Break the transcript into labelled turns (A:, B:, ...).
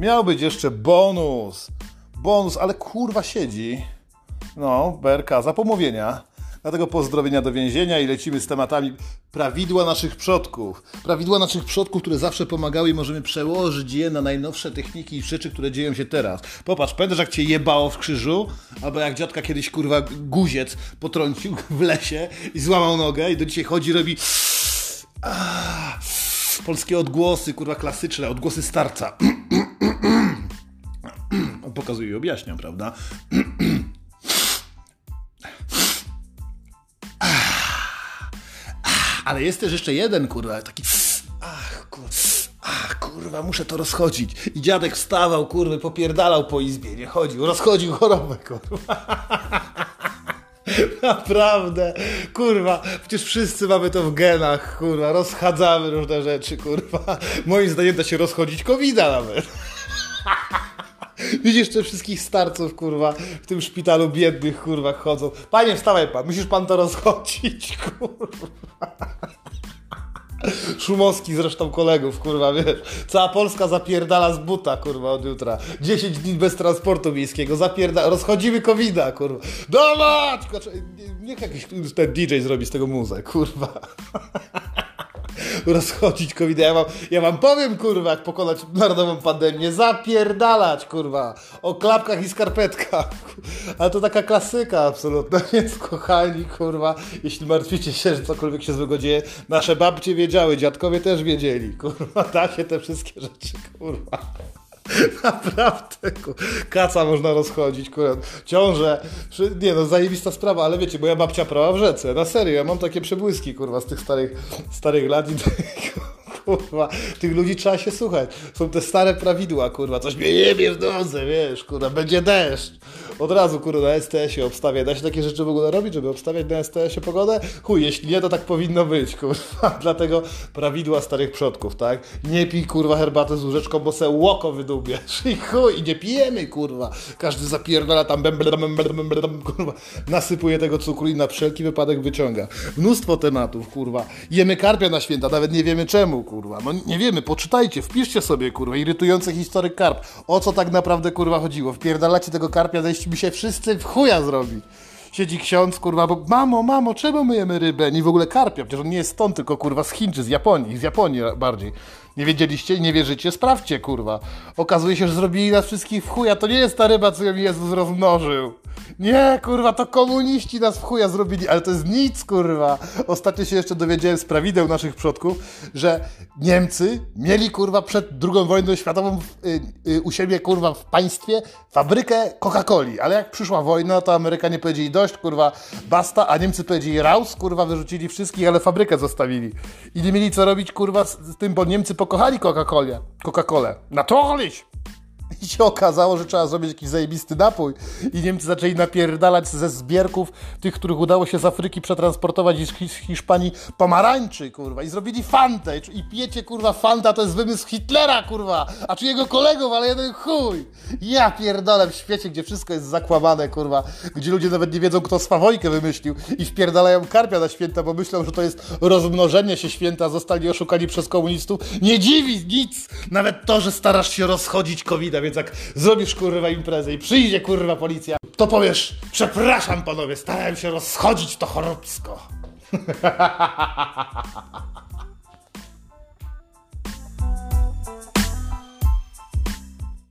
A: Miał być jeszcze bonus. Bonus, ale kurwa siedzi. No, BRK za pomówienia. Dlatego pozdrowienia do więzienia i lecimy z tematami prawidła naszych przodków. Prawidła naszych przodków, które zawsze pomagały i możemy przełożyć je na najnowsze techniki i rzeczy, które dzieją się teraz. Popatrz, pamiętasz jak cię jebało w krzyżu? Albo jak dziadka kiedyś kurwa guziec potrącił w lesie i złamał nogę i do dzisiaj chodzi robi... Polskie odgłosy, kurwa klasyczne, odgłosy starca. On pokazuje i objaśnia, prawda? Ale jest też jeszcze jeden, kurwa, taki... Ach, kurwa, ach, kurwa, muszę to rozchodzić. I dziadek wstawał, kurwa, popierdalał po izbie, nie chodził, rozchodził chorobę, kurwa. Naprawdę, kurwa, przecież wszyscy mamy to w genach, kurwa, rozchadzamy różne rzeczy, kurwa. Moim zdaniem da się rozchodzić covid nawet. Widzisz te wszystkich starców, kurwa, w tym szpitalu biednych, kurwa, chodzą. Panie, wstawaj pan, musisz pan to rozchodzić, kurwa. Szumowski zresztą kolegów, kurwa, wiesz. Cała Polska zapierdala z buta, kurwa, od jutra. 10 dni bez transportu miejskiego, zapierdala, rozchodzimy covida, kurwa. Dawać! Niech jakiś ten DJ zrobi z tego muzę, kurwa rozchodzić covid ja wam, ja wam powiem, kurwa, jak pokonać narodową pandemię. Zapierdalać, kurwa. O klapkach i skarpetkach. Ale to taka klasyka absolutna, więc kochani, kurwa, jeśli martwicie się, że cokolwiek się złego dzieje, nasze babcie wiedziały, dziadkowie też wiedzieli, kurwa, da się te wszystkie rzeczy, kurwa. Naprawdę, kaca można rozchodzić, kurwa. Ciąże, nie no, zajebista sprawa, ale wiecie, moja babcia prała w rzece, na serio, ja mam takie przebłyski, kurwa, z tych starych, starych lat i kurwa, tych ludzi trzeba się słuchać. Są te stare prawidła, kurwa, coś mnie jebie w nodze, wiesz, kurwa, będzie deszcz. Od razu, kurwa, na STS-ie obstawia. Da się takie rzeczy w ogóle robić, żeby obstawiać na STS-ie pogodę? Chuj, jeśli nie, to tak powinno być, kurwa. Dlatego prawidła starych przodków, tak? Nie pij, kurwa, herbatę z łóżeczką, bo se łoko wydubiesz. I chuj, i nie pijemy, kurwa. Każdy zapierdala tam, bem, bem, bem, bem, kurwa. Nasypuje tego cukru i na wszelki wypadek wyciąga. Mnóstwo tematów, kurwa. Jemy karpia na święta, nawet nie wiemy czemu, kurwa. No nie wiemy, poczytajcie, wpiszcie sobie, kurwa, irytujący historyk karp. O co tak naprawdę, kurwa, chodziło? Wpierdalacie tego karpia, zejść mi się wszyscy w chuja zrobić. Siedzi ksiądz, kurwa, bo mamo, mamo, czemu myjemy rybę? I w ogóle karpia, przecież on nie jest stąd, tylko kurwa z Chin czy z Japonii, z Japonii bardziej. Nie wiedzieliście, nie wierzycie? Sprawdźcie, kurwa. Okazuje się, że zrobili nas wszystkich w chuja. To nie jest ta ryba, co ją Jezus rozmnożył. Nie, kurwa, to komuniści nas w chuja zrobili, ale to jest nic, kurwa. Ostatnio się jeszcze dowiedziałem z prawideł naszych przodków, że Niemcy mieli, kurwa, przed II wojną światową y, y, u siebie, kurwa, w państwie fabrykę Coca-Coli. Ale jak przyszła wojna, to Amerykanie powiedzieli dość, kurwa, basta, a Niemcy powiedzieli raus, kurwa, wyrzucili wszystkich, ale fabrykę zostawili. I nie mieli co robić, kurwa, z, tym, bo Niemcy pokochali Coca-Colę. Coca-Colę. Natürlich! I się okazało, że trzeba zrobić jakiś zajebisty napój. I Niemcy zaczęli napierdalać ze zbierków tych, których udało się z Afryki przetransportować z Hiszpanii pomarańczy, kurwa. I zrobili fantę. I pijecie, kurwa, fanta to jest wymysł Hitlera, kurwa. A czy jego kolegów, ale jeden chuj. Ja pierdolę w świecie, gdzie wszystko jest zakłamane, kurwa. Gdzie ludzie nawet nie wiedzą, kto swawojkę wymyślił. I wpierdalają karpia na święta, bo myślą, że to jest rozmnożenie się święta. Zostali oszukani przez komunistów. Nie dziwi nic. Nawet to, że starasz się rozchodzić covid więc jak zrobisz kurwa imprezę i przyjdzie kurwa policja, to powiesz, przepraszam panowie, starałem się rozchodzić to choróbsko.